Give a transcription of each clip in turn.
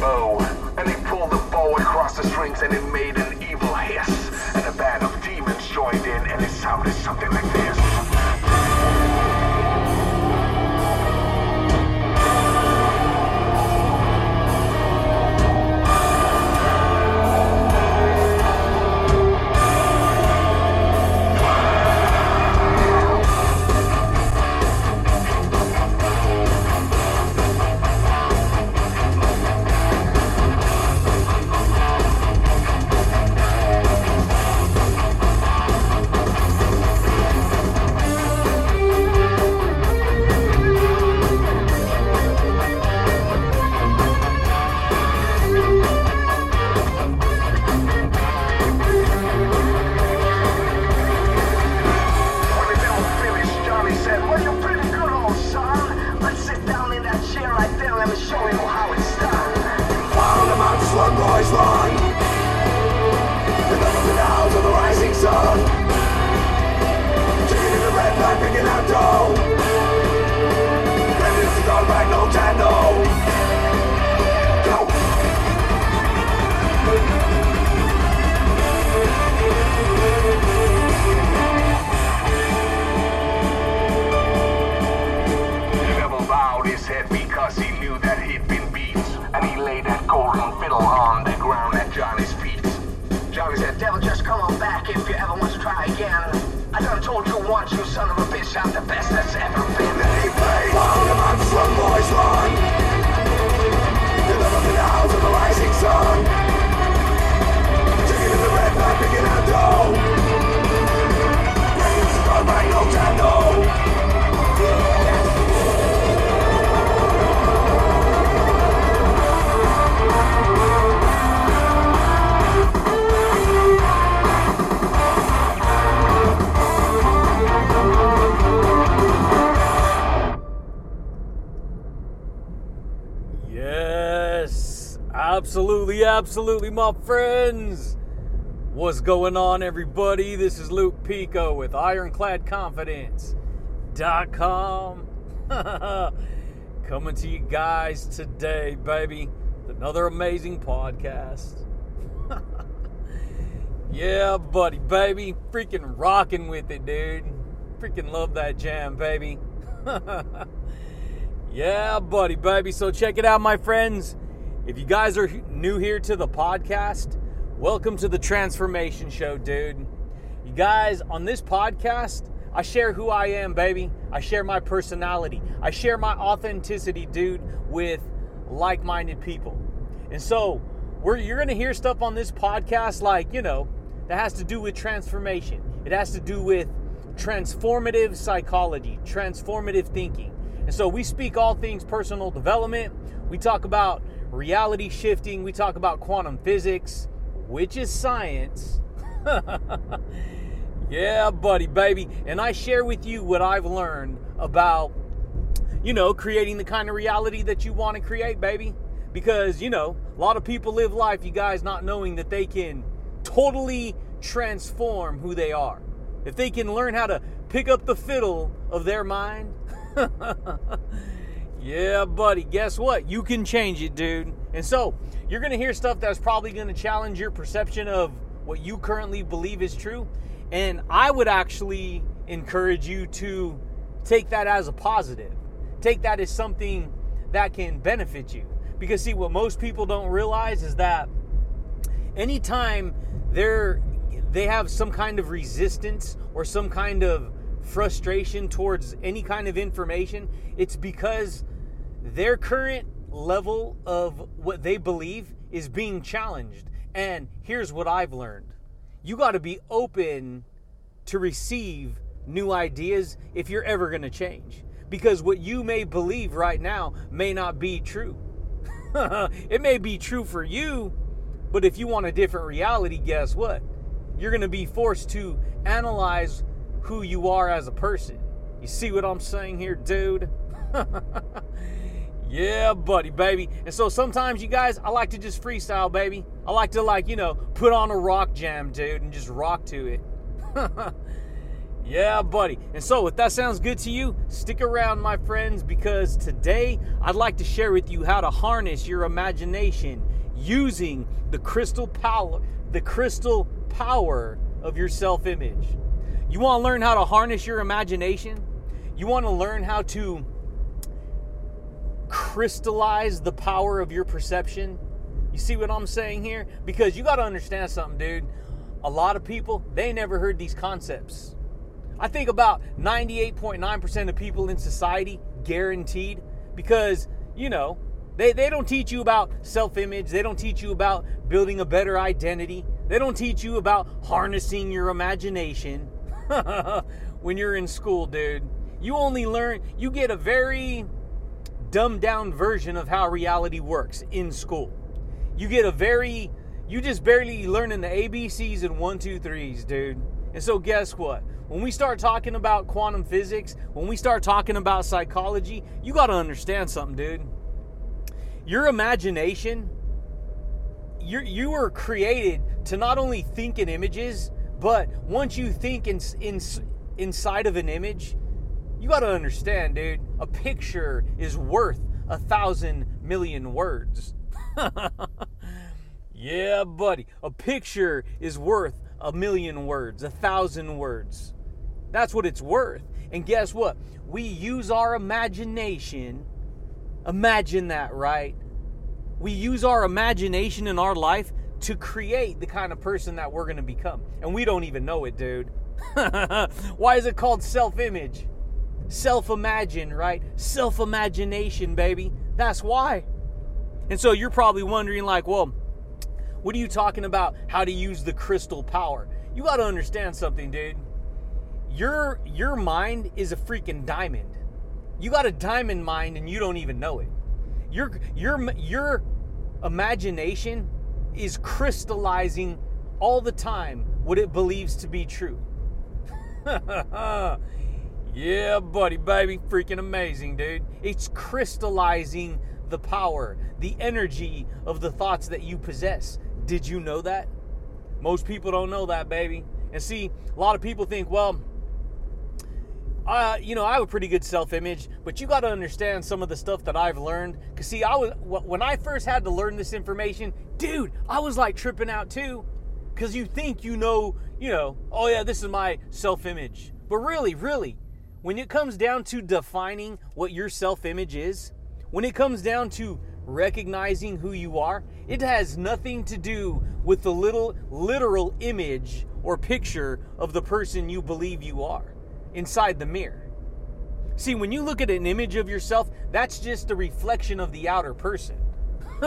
rose no his head because he knew that he'd been beat. And he laid that golden fiddle on the ground at Johnny's feet. Johnny said, Devil, just come on back if you ever want to try again. Told you once, you son of a bitch, I'm the best that's ever been. He played, Follow the mountains, run, boys, run. Deliver to the house of the rising sun. Absolutely, absolutely, my friends. What's going on, everybody? This is Luke Pico with IroncladConfidence.com. Coming to you guys today, baby. Another amazing podcast. yeah, buddy, baby. Freaking rocking with it, dude. Freaking love that jam, baby. Yeah, buddy, baby. So check it out, my friends. If you guys are new here to the podcast, welcome to the Transformation Show, dude. You guys, on this podcast, I share who I am, baby. I share my personality. I share my authenticity, dude, with like minded people. And so, we're, you're going to hear stuff on this podcast like, you know, that has to do with transformation. It has to do with transformative psychology, transformative thinking. And so we speak all things personal development. We talk about reality shifting. We talk about quantum physics, which is science. yeah, buddy, baby. And I share with you what I've learned about, you know, creating the kind of reality that you want to create, baby. Because, you know, a lot of people live life, you guys, not knowing that they can totally transform who they are. If they can learn how to pick up the fiddle of their mind, yeah, buddy, guess what? You can change it, dude. And so, you're going to hear stuff that's probably going to challenge your perception of what you currently believe is true. And I would actually encourage you to take that as a positive. Take that as something that can benefit you. Because, see, what most people don't realize is that anytime they're they have some kind of resistance or some kind of frustration towards any kind of information, it's because their current level of what they believe is being challenged. And here's what I've learned you got to be open to receive new ideas if you're ever going to change. Because what you may believe right now may not be true. it may be true for you, but if you want a different reality, guess what? You're going to be forced to analyze who you are as a person. You see what I'm saying here, dude? yeah, buddy, baby. And so sometimes, you guys, I like to just freestyle, baby. I like to, like, you know, put on a rock jam, dude, and just rock to it. yeah, buddy. And so, if that sounds good to you, stick around, my friends, because today I'd like to share with you how to harness your imagination using the crystal power, the crystal power of your self-image. You want to learn how to harness your imagination? You want to learn how to crystallize the power of your perception? You see what I'm saying here? Because you got to understand something, dude. A lot of people, they never heard these concepts. I think about 98.9% of people in society guaranteed because, you know, they, they don't teach you about self image. They don't teach you about building a better identity. They don't teach you about harnessing your imagination when you're in school, dude. You only learn, you get a very dumbed down version of how reality works in school. You get a very, you just barely learning the ABCs and one, two, threes, dude. And so, guess what? When we start talking about quantum physics, when we start talking about psychology, you got to understand something, dude your imagination, you you were created to not only think in images, but once you think in, in inside of an image, you got to understand, dude. A picture is worth a thousand million words. yeah, buddy. A picture is worth a million words, a thousand words. That's what it's worth. And guess what? We use our imagination Imagine that, right? We use our imagination in our life to create the kind of person that we're going to become. And we don't even know it, dude. Why is it called self image? Self imagine, right? Self imagination, baby. That's why. And so you're probably wondering, like, well, what are you talking about? How to use the crystal power? You got to understand something, dude. Your your mind is a freaking diamond. You got a diamond mind and you don't even know it. Your your your imagination is crystallizing all the time what it believes to be true. yeah, buddy, baby, freaking amazing, dude. It's crystallizing the power, the energy of the thoughts that you possess. Did you know that? Most people don't know that, baby. And see, a lot of people think, well, uh, you know, I have a pretty good self-image, but you got to understand some of the stuff that I've learned. Cause see, I was when I first had to learn this information, dude, I was like tripping out too, cause you think you know, you know, oh yeah, this is my self-image, but really, really, when it comes down to defining what your self-image is, when it comes down to recognizing who you are, it has nothing to do with the little literal image or picture of the person you believe you are inside the mirror. See, when you look at an image of yourself, that's just a reflection of the outer person.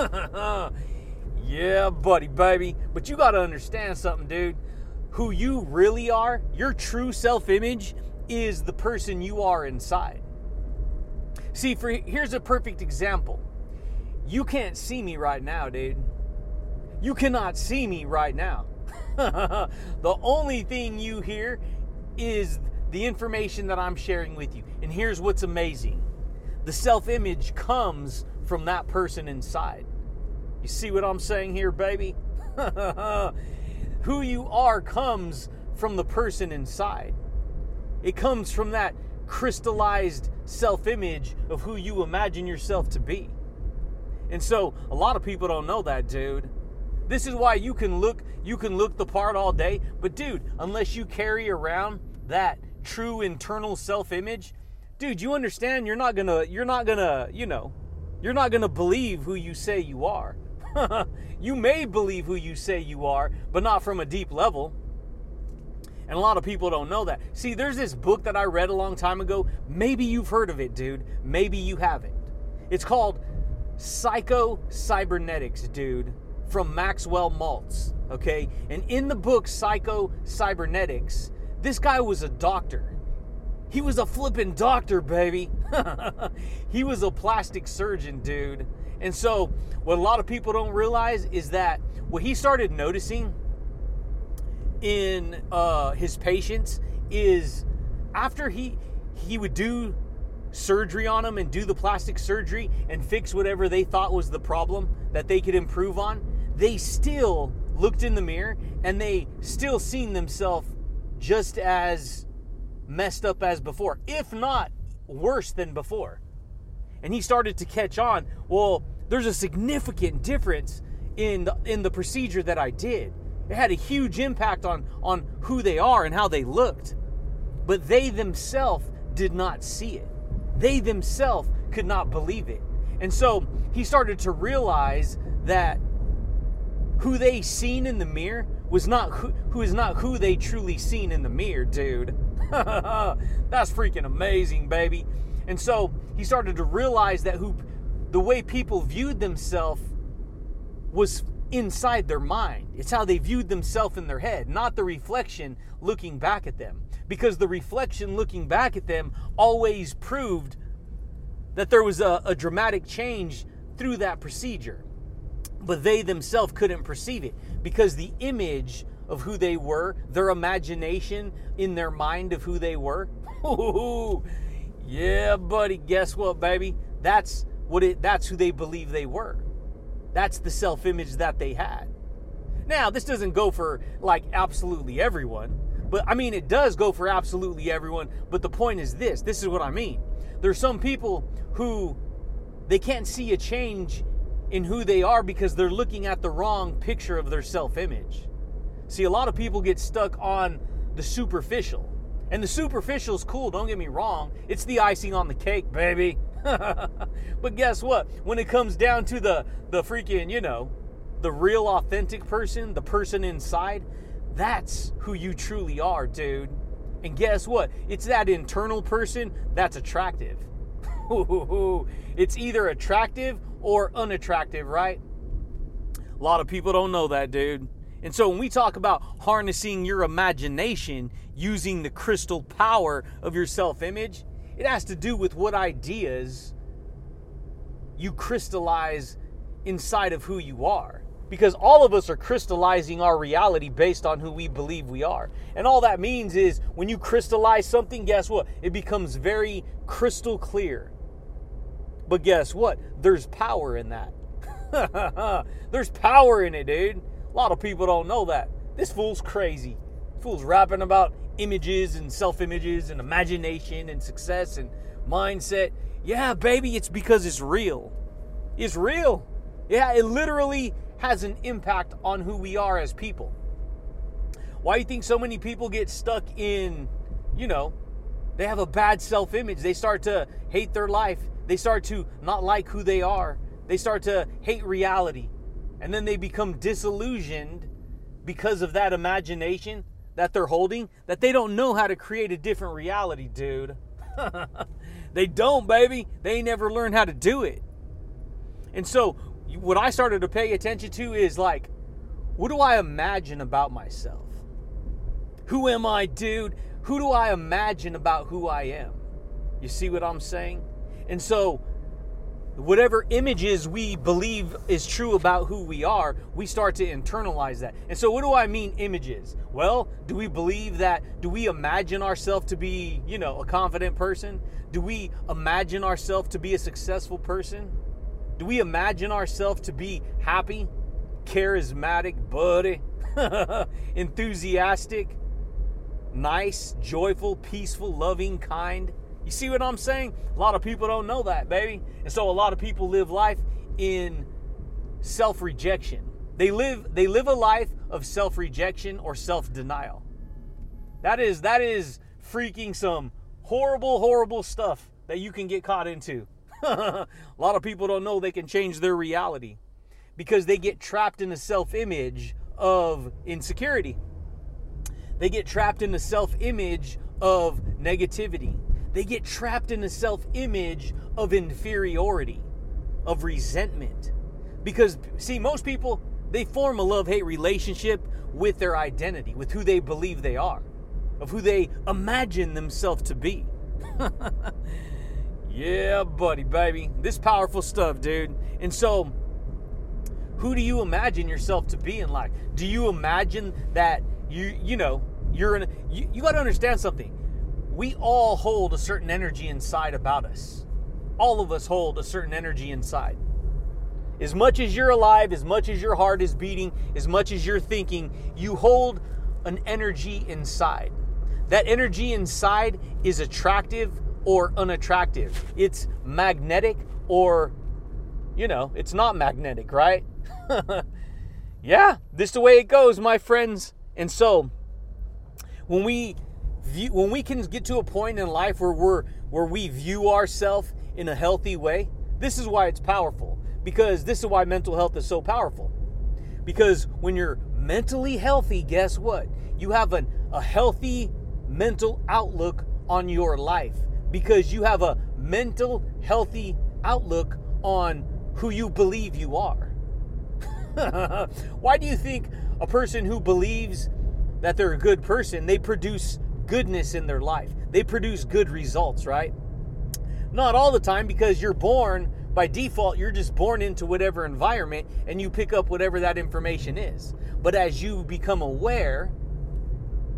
yeah, buddy, baby. But you got to understand something, dude. Who you really are, your true self image, is the person you are inside. See, for here's a perfect example. You can't see me right now, dude. You cannot see me right now. the only thing you hear is the information that I'm sharing with you. And here's what's amazing the self image comes from that person inside. You see what I'm saying here, baby? Who you are comes from the person inside. It comes from that crystallized self image of who you imagine yourself to be. And so a lot of people don't know that, dude. This is why you can look you can look the part all day, but dude, unless you carry around that true internal self-image, dude, you understand you're not gonna you're not gonna, you know, you're not gonna believe who you say you are. you may believe who you say you are, but not from a deep level. And a lot of people don't know that. See, there's this book that I read a long time ago. Maybe you've heard of it, dude. Maybe you haven't. It's called Psycho Cybernetics, dude, from Maxwell Maltz. Okay? And in the book Psycho Cybernetics, this guy was a doctor. He was a flippin' doctor, baby. he was a plastic surgeon, dude. And so, what a lot of people don't realize is that what he started noticing in uh, his patients is after he he would do surgery on them and do the plastic surgery and fix whatever they thought was the problem that they could improve on, they still looked in the mirror and they still seen themselves just as messed up as before, if not worse than before. And he started to catch on, well, there's a significant difference in the, in the procedure that I did. It had a huge impact on on who they are and how they looked. But they themselves did not see it. They themselves could not believe it. And so he started to realize that who they seen in the mirror was not who, who is not who they truly seen in the mirror, dude. That's freaking amazing, baby. And so he started to realize that who the way people viewed themselves was inside their mind. It's how they viewed themselves in their head, not the reflection looking back at them. Because the reflection looking back at them always proved that there was a, a dramatic change through that procedure. But they themselves couldn't perceive it because the image of who they were, their imagination in their mind of who they were. Ooh, yeah, buddy, guess what, baby? That's what it that's who they believe they were. That's the self-image that they had. Now, this doesn't go for like absolutely everyone, but I mean it does go for absolutely everyone, but the point is this, this is what I mean. There's some people who they can't see a change in who they are because they're looking at the wrong picture of their self-image. See, a lot of people get stuck on the superficial. And the superficial is cool, don't get me wrong. It's the icing on the cake, baby. but guess what? When it comes down to the the freaking, you know, the real authentic person, the person inside, that's who you truly are, dude. And guess what? It's that internal person that's attractive. It's either attractive or unattractive, right? A lot of people don't know that, dude. And so when we talk about harnessing your imagination using the crystal power of your self image, it has to do with what ideas you crystallize inside of who you are. Because all of us are crystallizing our reality based on who we believe we are. And all that means is when you crystallize something, guess what? It becomes very crystal clear. But guess what? There's power in that. There's power in it, dude. A lot of people don't know that. This fool's crazy. Fool's rapping about images and self images and imagination and success and mindset. Yeah, baby, it's because it's real. It's real. Yeah, it literally has an impact on who we are as people. Why do you think so many people get stuck in, you know, they have a bad self image? They start to hate their life. They start to not like who they are. They start to hate reality and then they become disillusioned because of that imagination that they're holding that they don't know how to create a different reality, dude. they don't, baby. They never learned how to do it. And so, what I started to pay attention to is like, what do I imagine about myself? Who am I, dude? Who do I imagine about who I am? You see what I'm saying? And so, whatever images we believe is true about who we are, we start to internalize that. And so, what do I mean, images? Well, do we believe that? Do we imagine ourselves to be, you know, a confident person? Do we imagine ourselves to be a successful person? Do we imagine ourselves to be happy, charismatic, buddy, enthusiastic, nice, joyful, peaceful, loving, kind? You see what I'm saying? A lot of people don't know that, baby. And so a lot of people live life in self-rejection. They live they live a life of self-rejection or self-denial. That is that is freaking some horrible horrible stuff that you can get caught into. a lot of people don't know they can change their reality because they get trapped in a self-image of insecurity. They get trapped in the self image of negativity. They get trapped in a self image of inferiority, of resentment. Because, see, most people, they form a love hate relationship with their identity, with who they believe they are, of who they imagine themselves to be. yeah, buddy, baby. This powerful stuff, dude. And so, who do you imagine yourself to be in life? Do you imagine that you, you know, you're in, you, you got to understand something. We all hold a certain energy inside about us. All of us hold a certain energy inside. As much as you're alive, as much as your heart is beating, as much as you're thinking, you hold an energy inside. That energy inside is attractive or unattractive. It's magnetic or, you know, it's not magnetic, right? yeah, this is the way it goes, my friends. And so, when we view, when we can get to a point in life where we're where we view ourselves in a healthy way, this is why it's powerful. Because this is why mental health is so powerful. Because when you're mentally healthy, guess what? You have an, a healthy mental outlook on your life. Because you have a mental healthy outlook on who you believe you are. why do you think a person who believes that they're a good person, they produce goodness in their life. They produce good results, right? Not all the time because you're born by default, you're just born into whatever environment and you pick up whatever that information is. But as you become aware,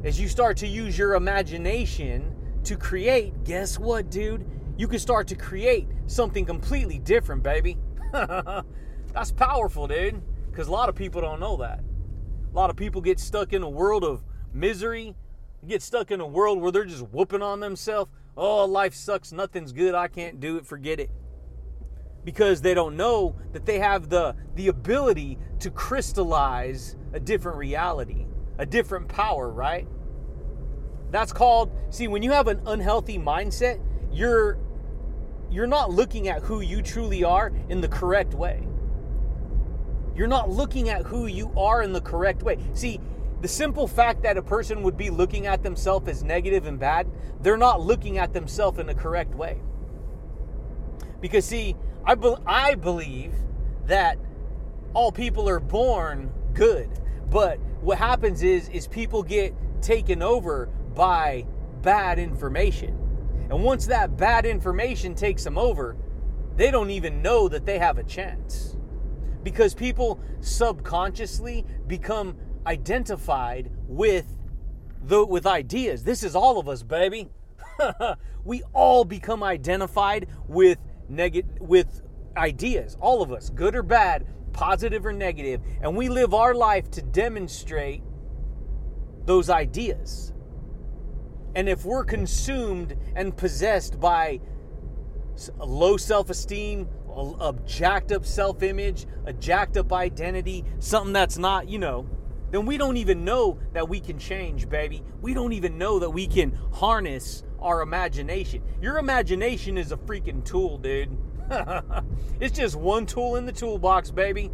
as you start to use your imagination to create, guess what, dude? You can start to create something completely different, baby. That's powerful, dude, because a lot of people don't know that. A lot of people get stuck in a world of misery, get stuck in a world where they're just whooping on themselves. Oh, life sucks, nothing's good, I can't do it, forget it. Because they don't know that they have the, the ability to crystallize a different reality, a different power, right? That's called, see, when you have an unhealthy mindset, you're you're not looking at who you truly are in the correct way. You're not looking at who you are in the correct way. See, the simple fact that a person would be looking at themselves as negative and bad, they're not looking at themselves in the correct way. Because, see, I, be- I believe that all people are born good, but what happens is is people get taken over by bad information. And once that bad information takes them over, they don't even know that they have a chance because people subconsciously become identified with the with ideas. This is all of us, baby. we all become identified with negative with ideas. All of us, good or bad, positive or negative, and we live our life to demonstrate those ideas. And if we're consumed and possessed by low self-esteem, a, jacked up self image, a jacked up identity, something that's not, you know, then we don't even know that we can change, baby. We don't even know that we can harness our imagination. Your imagination is a freaking tool, dude. it's just one tool in the toolbox, baby.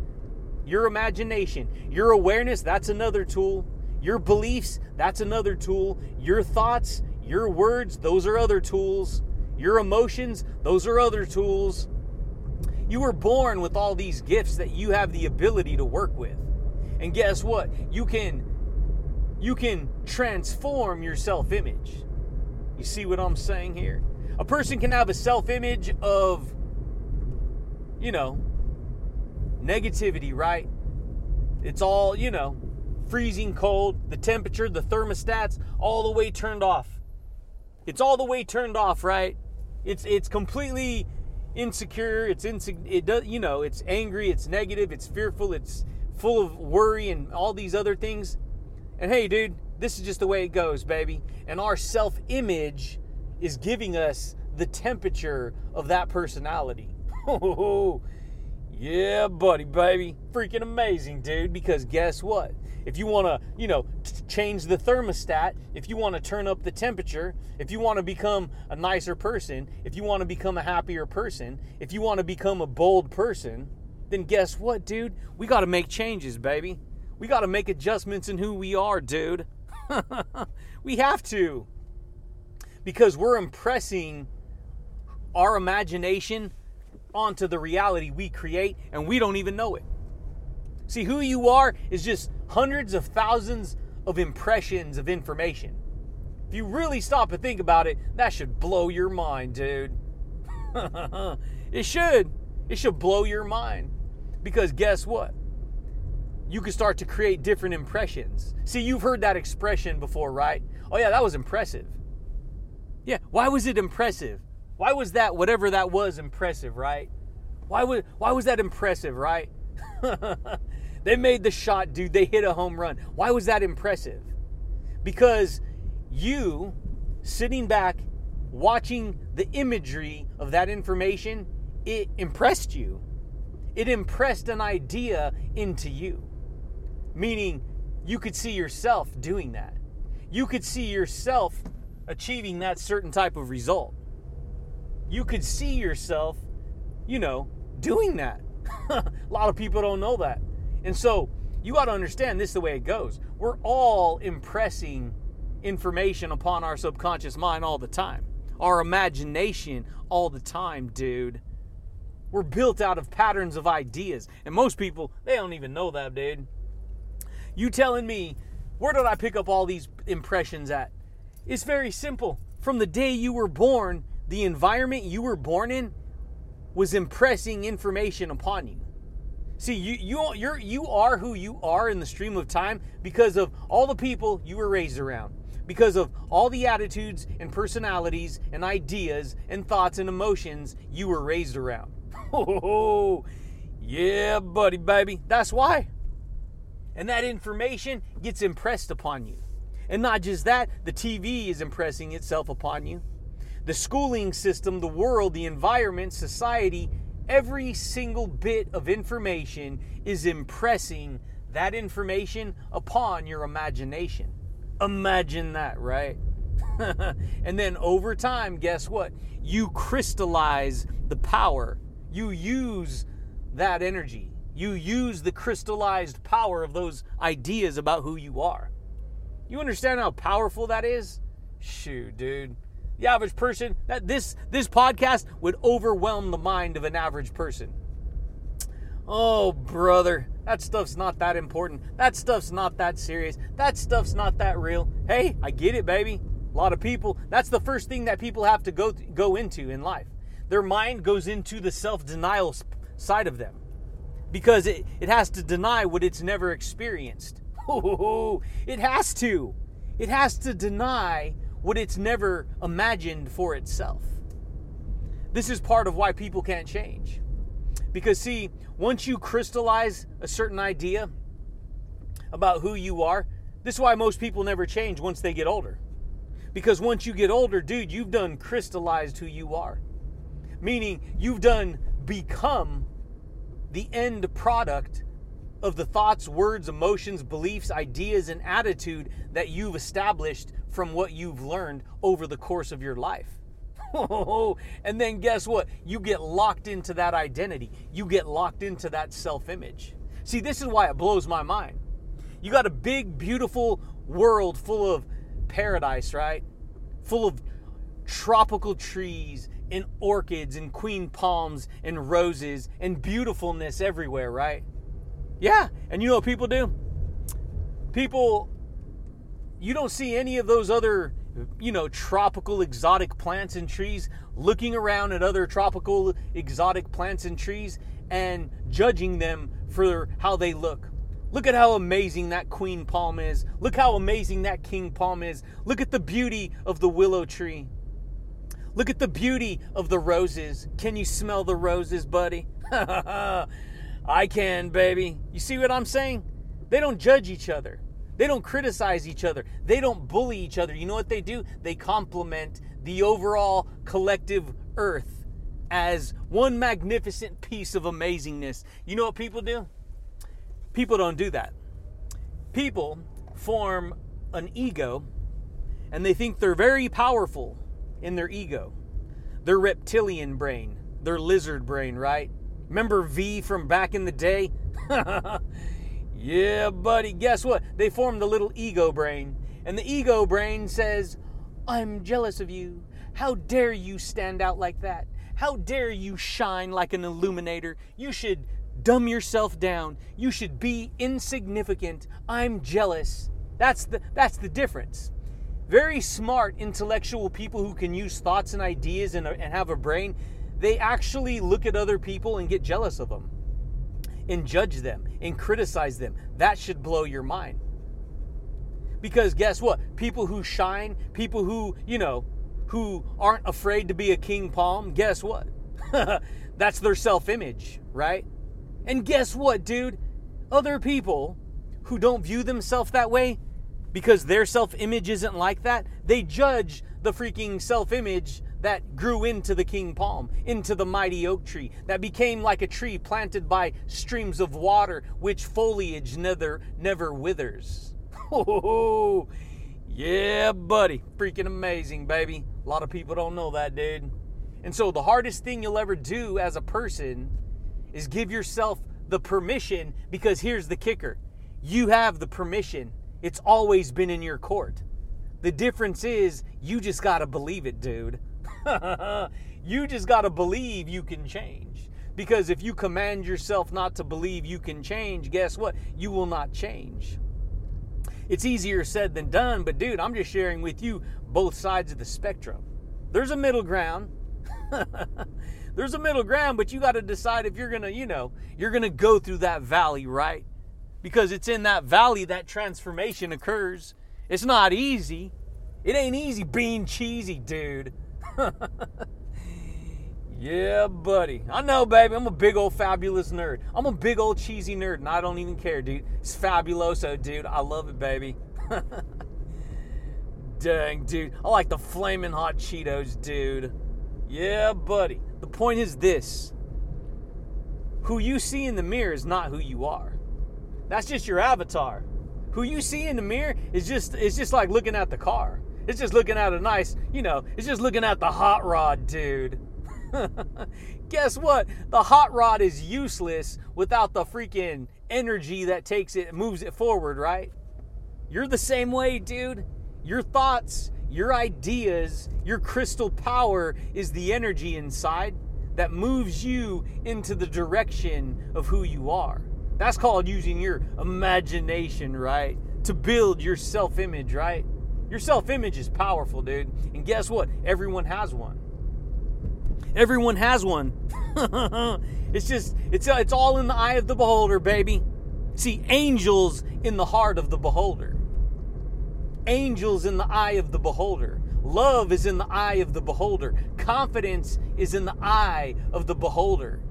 Your imagination, your awareness, that's another tool. Your beliefs, that's another tool. Your thoughts, your words, those are other tools. Your emotions, those are other tools. You were born with all these gifts that you have the ability to work with. And guess what? You can you can transform your self-image. You see what I'm saying here? A person can have a self-image of you know, negativity, right? It's all, you know, freezing cold, the temperature, the thermostats all the way turned off. It's all the way turned off, right? It's it's completely insecure, it's inse- it does you know, it's angry, it's negative, it's fearful, it's full of worry and all these other things. And hey, dude, this is just the way it goes, baby. And our self-image is giving us the temperature of that personality. yeah, buddy, baby. Freaking amazing, dude. Because guess what? if you want to, you know, t- change the thermostat, if you want to turn up the temperature, if you want to become a nicer person, if you want to become a happier person, if you want to become a bold person, then guess what, dude? We got to make changes, baby. We got to make adjustments in who we are, dude. we have to. Because we're impressing our imagination onto the reality we create and we don't even know it. See, who you are is just hundreds of thousands of impressions of information. If you really stop and think about it, that should blow your mind, dude. it should. It should blow your mind. Because guess what? You can start to create different impressions. See, you've heard that expression before, right? Oh, yeah, that was impressive. Yeah, why was it impressive? Why was that, whatever that was, impressive, right? Why, was, why was that impressive, right? they made the shot, dude. They hit a home run. Why was that impressive? Because you sitting back watching the imagery of that information, it impressed you. It impressed an idea into you. Meaning, you could see yourself doing that. You could see yourself achieving that certain type of result. You could see yourself, you know, doing that. a lot of people don't know that. And so, you got to understand this is the way it goes. We're all impressing information upon our subconscious mind all the time, our imagination all the time, dude. We're built out of patterns of ideas. And most people, they don't even know that, dude. You telling me, where did I pick up all these impressions at? It's very simple. From the day you were born, the environment you were born in was impressing information upon you. See, you you you're you are who you are in the stream of time because of all the people you were raised around because of all the attitudes and personalities and ideas and thoughts and emotions you were raised around. Oh, yeah, buddy, baby. That's why. And that information gets impressed upon you. And not just that, the TV is impressing itself upon you. The schooling system, the world, the environment, society, every single bit of information is impressing that information upon your imagination. Imagine that, right? and then over time, guess what? You crystallize the power. You use that energy. You use the crystallized power of those ideas about who you are. You understand how powerful that is? Shoot, dude. The average person, that this this podcast would overwhelm the mind of an average person. Oh, brother, that stuff's not that important. That stuff's not that serious. That stuff's not that real. Hey, I get it, baby. A lot of people, that's the first thing that people have to go go into in life. Their mind goes into the self-denial side of them because it, it has to deny what it's never experienced. it has to. It has to deny what it's never imagined for itself. This is part of why people can't change. Because, see, once you crystallize a certain idea about who you are, this is why most people never change once they get older. Because once you get older, dude, you've done crystallized who you are. Meaning, you've done become the end product of the thoughts, words, emotions, beliefs, ideas, and attitude that you've established from what you've learned over the course of your life. and then guess what? You get locked into that identity. You get locked into that self image. See, this is why it blows my mind. You got a big, beautiful world full of paradise, right? Full of tropical trees and orchids and queen palms and roses and beautifulness everywhere, right? Yeah. And you know what people do? People, you don't see any of those other you know, tropical exotic plants and trees, looking around at other tropical exotic plants and trees and judging them for how they look. Look at how amazing that queen palm is. Look how amazing that king palm is. Look at the beauty of the willow tree. Look at the beauty of the roses. Can you smell the roses, buddy? I can, baby. You see what I'm saying? They don't judge each other. They don't criticize each other. They don't bully each other. You know what they do? They complement the overall collective earth as one magnificent piece of amazingness. You know what people do? People don't do that. People form an ego and they think they're very powerful in their ego. Their reptilian brain, their lizard brain, right? Remember V from back in the day? Yeah, buddy, guess what? They formed the little ego brain And the ego brain says, I'm jealous of you. How dare you stand out like that? How dare you shine like an illuminator? You should dumb yourself down. You should be insignificant. I'm jealous. That's the that's the difference. Very smart intellectual people who can use thoughts and ideas and, and have a brain, they actually look at other people and get jealous of them and judge them and criticize them. That should blow your mind. Because guess what? People who shine, people who, you know, who aren't afraid to be a king palm, guess what? That's their self image, right? And guess what, dude? Other people who don't view themselves that way because their self image isn't like that, they judge the freaking self image that grew into the king palm, into the mighty oak tree, that became like a tree planted by streams of water, which foliage never, never withers. Oh, yeah, buddy. Freaking amazing, baby. A lot of people don't know that, dude. And so, the hardest thing you'll ever do as a person is give yourself the permission because here's the kicker you have the permission, it's always been in your court. The difference is you just got to believe it, dude. you just got to believe you can change. Because if you command yourself not to believe you can change, guess what? You will not change. It's easier said than done, but dude, I'm just sharing with you both sides of the spectrum. There's a middle ground. There's a middle ground, but you got to decide if you're going to, you know, you're going to go through that valley, right? Because it's in that valley that transformation occurs. It's not easy. It ain't easy being cheesy, dude. yeah, buddy. I know, baby. I'm a big old fabulous nerd. I'm a big old cheesy nerd, and I don't even care, dude. It's fabuloso, dude. I love it, baby. Dang, dude. I like the flaming hot Cheetos, dude. Yeah, buddy. The point is this who you see in the mirror is not who you are. That's just your avatar. Who you see in the mirror is just it's just like looking at the car. It's just looking at a nice, you know, it's just looking at the hot rod, dude. Guess what? The hot rod is useless without the freaking energy that takes it, moves it forward, right? You're the same way, dude. Your thoughts, your ideas, your crystal power is the energy inside that moves you into the direction of who you are. That's called using your imagination, right? To build your self image, right? Your self image is powerful, dude. And guess what? Everyone has one. Everyone has one. it's just, it's, uh, it's all in the eye of the beholder, baby. See, angels in the heart of the beholder. Angels in the eye of the beholder. Love is in the eye of the beholder. Confidence is in the eye of the beholder.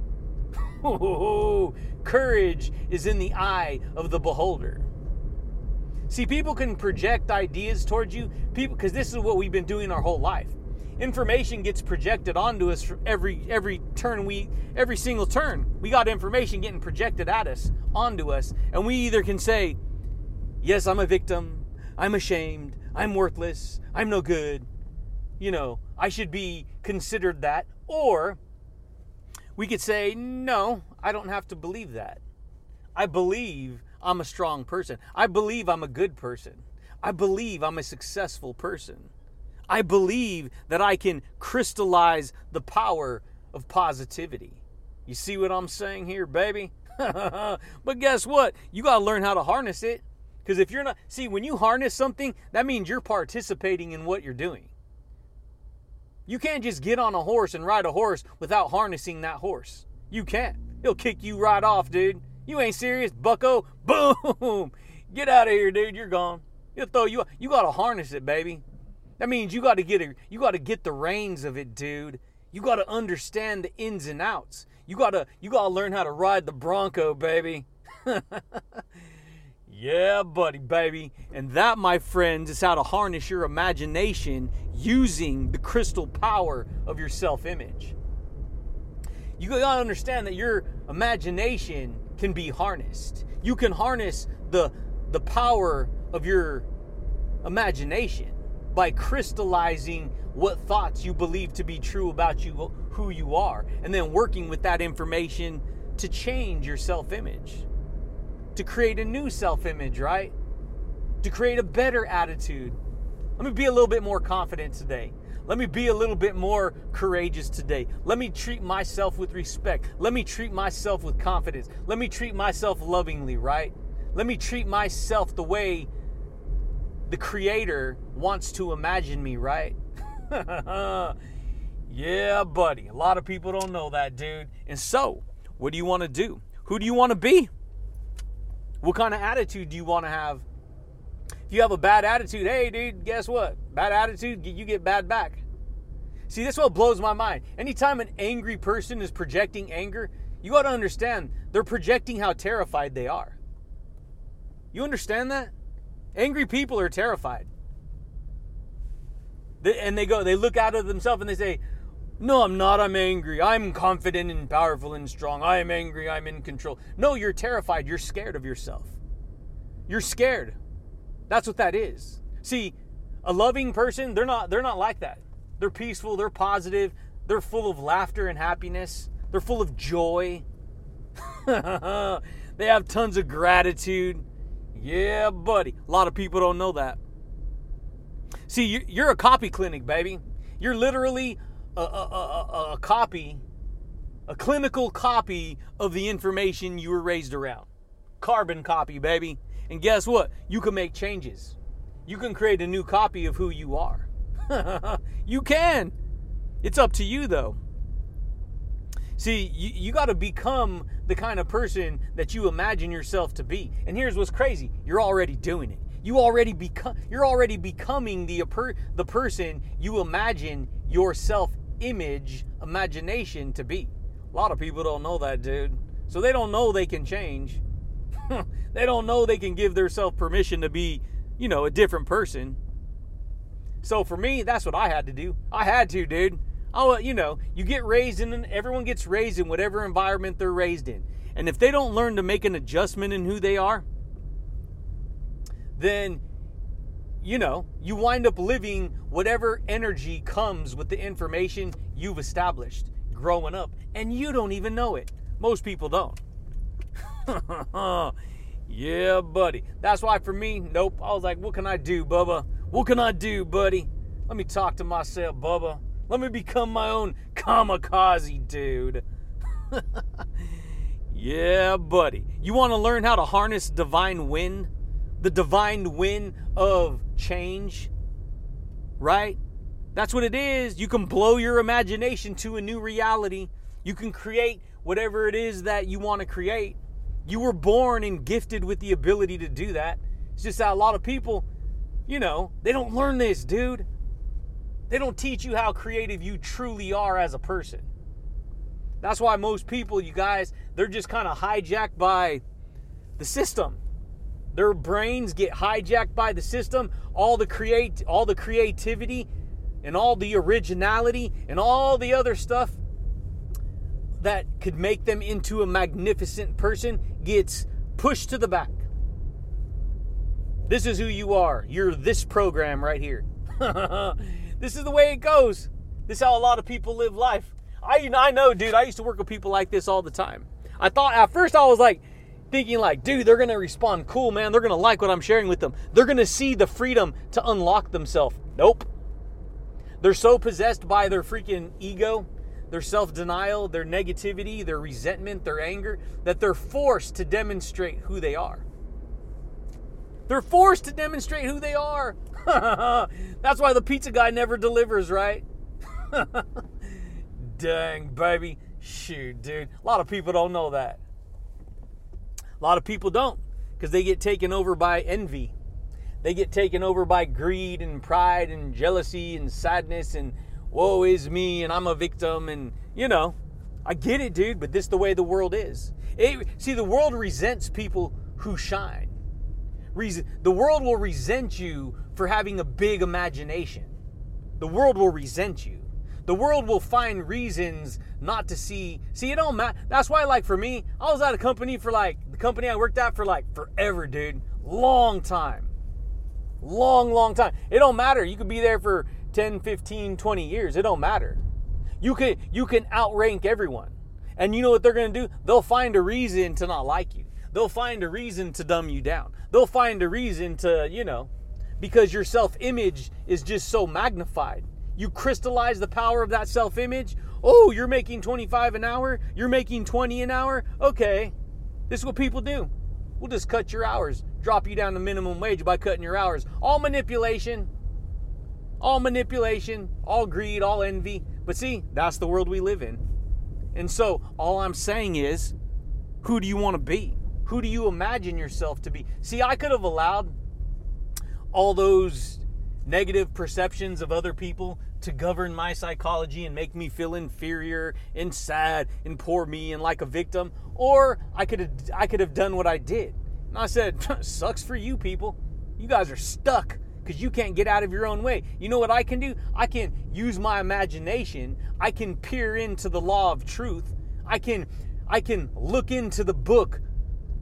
Courage is in the eye of the beholder. See, people can project ideas towards you, people, because this is what we've been doing our whole life. Information gets projected onto us every every turn we every single turn. We got information getting projected at us, onto us, and we either can say, "Yes, I'm a victim. I'm ashamed. I'm worthless. I'm no good. You know, I should be considered that," or we could say, "No, I don't have to believe that. I believe I'm a strong person. I believe I'm a good person. I believe I'm a successful person. I believe that I can crystallize the power of positivity. You see what I'm saying here, baby? but guess what? You got to learn how to harness it. Because if you're not, see, when you harness something, that means you're participating in what you're doing. You can't just get on a horse and ride a horse without harnessing that horse. You can't. He'll kick you right off, dude. You ain't serious, bucko. Boom! Get out of here, dude. You're gone. He'll throw you. You gotta harness it, baby. That means you gotta get it. You gotta get the reins of it, dude. You gotta understand the ins and outs. You gotta. You gotta learn how to ride the Bronco, baby. yeah, buddy, baby. And that, my friends, is how to harness your imagination using the crystal power of your self-image. You gotta understand that your imagination can be harnessed. You can harness the the power of your imagination by crystallizing what thoughts you believe to be true about you who you are and then working with that information to change your self-image to create a new self-image right to create a better attitude. Let me be a little bit more confident today. Let me be a little bit more courageous today. Let me treat myself with respect. Let me treat myself with confidence. Let me treat myself lovingly, right? Let me treat myself the way the Creator wants to imagine me, right? yeah, buddy. A lot of people don't know that, dude. And so, what do you want to do? Who do you want to be? What kind of attitude do you want to have? If you have a bad attitude, hey, dude, guess what? Bad attitude, you get bad back. See, this what blows my mind. Anytime an angry person is projecting anger, you got to understand they're projecting how terrified they are. You understand that? Angry people are terrified. And they go, they look out of themselves and they say, No, I'm not. I'm angry. I'm confident and powerful and strong. I am angry. I'm in control. No, you're terrified. You're scared of yourself. You're scared. That's what that is. See, a loving person, they're not they're not like that. They're peaceful, they're positive, they're full of laughter and happiness. They're full of joy. they have tons of gratitude. Yeah, buddy. A lot of people don't know that. See, you're a copy clinic, baby. You're literally a, a, a, copy, a clinical copy of the information you were raised around. Carbon copy, baby. And guess what? You can make changes. You can create a new copy of who you are. you can. It's up to you, though. See, you, you got to become the kind of person that you imagine yourself to be. And here's what's crazy you're already doing it. You already become you're already becoming the the person you imagine your self image imagination to be. A lot of people don't know that, dude. So they don't know they can change. they don't know they can give themselves permission to be, you know, a different person. So for me, that's what I had to do. I had to, dude. Oh, you know, you get raised in, everyone gets raised in whatever environment they're raised in. And if they don't learn to make an adjustment in who they are, then, you know, you wind up living whatever energy comes with the information you've established growing up. And you don't even know it. Most people don't. yeah, buddy. That's why for me, nope. I was like, what can I do, Bubba? What can I do, buddy? Let me talk to myself, Bubba. Let me become my own kamikaze dude. yeah, buddy. You want to learn how to harness divine wind? The divine wind of change? Right? That's what it is. You can blow your imagination to a new reality. You can create whatever it is that you want to create. You were born and gifted with the ability to do that. It's just that a lot of people, you know, they don't learn this, dude. They don't teach you how creative you truly are as a person. That's why most people, you guys, they're just kind of hijacked by the system. Their brains get hijacked by the system. All the create all the creativity and all the originality and all the other stuff that could make them into a magnificent person gets pushed to the back. This is who you are. You're this program right here. this is the way it goes. This is how a lot of people live life. I I know, dude. I used to work with people like this all the time. I thought at first I was like thinking like, dude, they're gonna respond cool, man. They're gonna like what I'm sharing with them. They're gonna see the freedom to unlock themselves. Nope. They're so possessed by their freaking ego their self denial, their negativity, their resentment, their anger, that they're forced to demonstrate who they are. They're forced to demonstrate who they are. That's why the pizza guy never delivers, right? Dang, baby. Shoot, dude. A lot of people don't know that. A lot of people don't because they get taken over by envy. They get taken over by greed and pride and jealousy and sadness and woe is me and I'm a victim and you know, I get it, dude, but this is the way the world is. It, see, the world resents people who shine. Reason, the world will resent you for having a big imagination. The world will resent you. The world will find reasons not to see. See, it don't matter. That's why, like, for me, I was at a company for like, the company I worked at for like forever, dude. Long time. Long, long time. It don't matter. You could be there for 10, 15, 20 years. It don't matter. You can you can outrank everyone. And you know what they're going to do? They'll find a reason to not like you. they'll find a reason to dumb you down. They'll find a reason to, you know, because your self image is just so magnified. You crystallize the power of that self image. Oh, you're making 25 an hour? You're making 20 an hour? Okay. This is what people do. We'll just cut your hours, drop you down to minimum wage by cutting your hours. All manipulation. All manipulation, all greed, all envy. But see, that's the world we live in. And so, all I'm saying is, who do you want to be? Who do you imagine yourself to be? See, I could have allowed all those negative perceptions of other people to govern my psychology and make me feel inferior and sad and poor me and like a victim or I could have I could have done what I did. And I said, "Sucks for you people. You guys are stuck because you can't get out of your own way. You know what I can do? I can use my imagination. I can peer into the law of truth. I can I can look into the book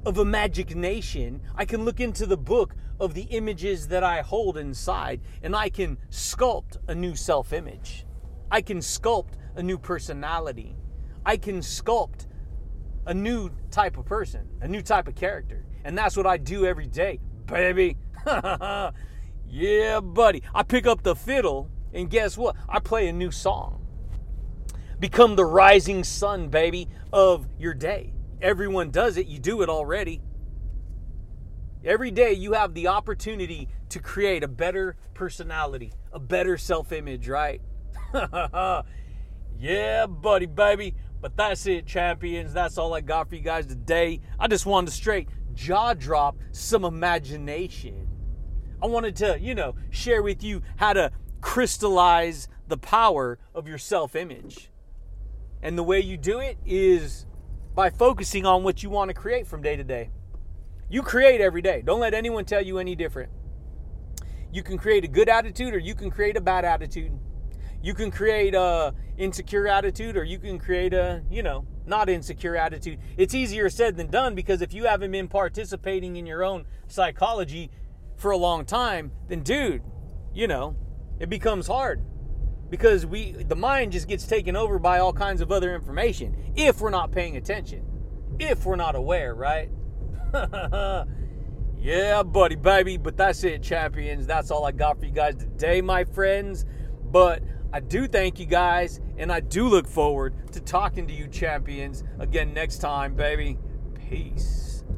of imagination. I can look into the book of the images that I hold inside and I can sculpt a new self image. I can sculpt a new personality. I can sculpt a new type of person, a new type of character. And that's what I do every day, baby. yeah, buddy. I pick up the fiddle and guess what? I play a new song. Become the rising sun, baby, of your day. Everyone does it. You do it already. Every day you have the opportunity to create a better personality, a better self image, right? yeah, buddy, baby. But that's it, champions. That's all I got for you guys today. I just wanted to straight jaw drop some imagination. I wanted to, you know, share with you how to crystallize the power of your self image. And the way you do it is by focusing on what you want to create from day to day. You create every day. Don't let anyone tell you any different. You can create a good attitude or you can create a bad attitude. You can create a insecure attitude or you can create a, you know, not insecure attitude. It's easier said than done because if you haven't been participating in your own psychology for a long time, then dude, you know, it becomes hard because we the mind just gets taken over by all kinds of other information if we're not paying attention. If we're not aware, right? yeah, buddy, baby. But that's it, champions. That's all I got for you guys today, my friends. But I do thank you guys, and I do look forward to talking to you, champions, again next time, baby. Peace.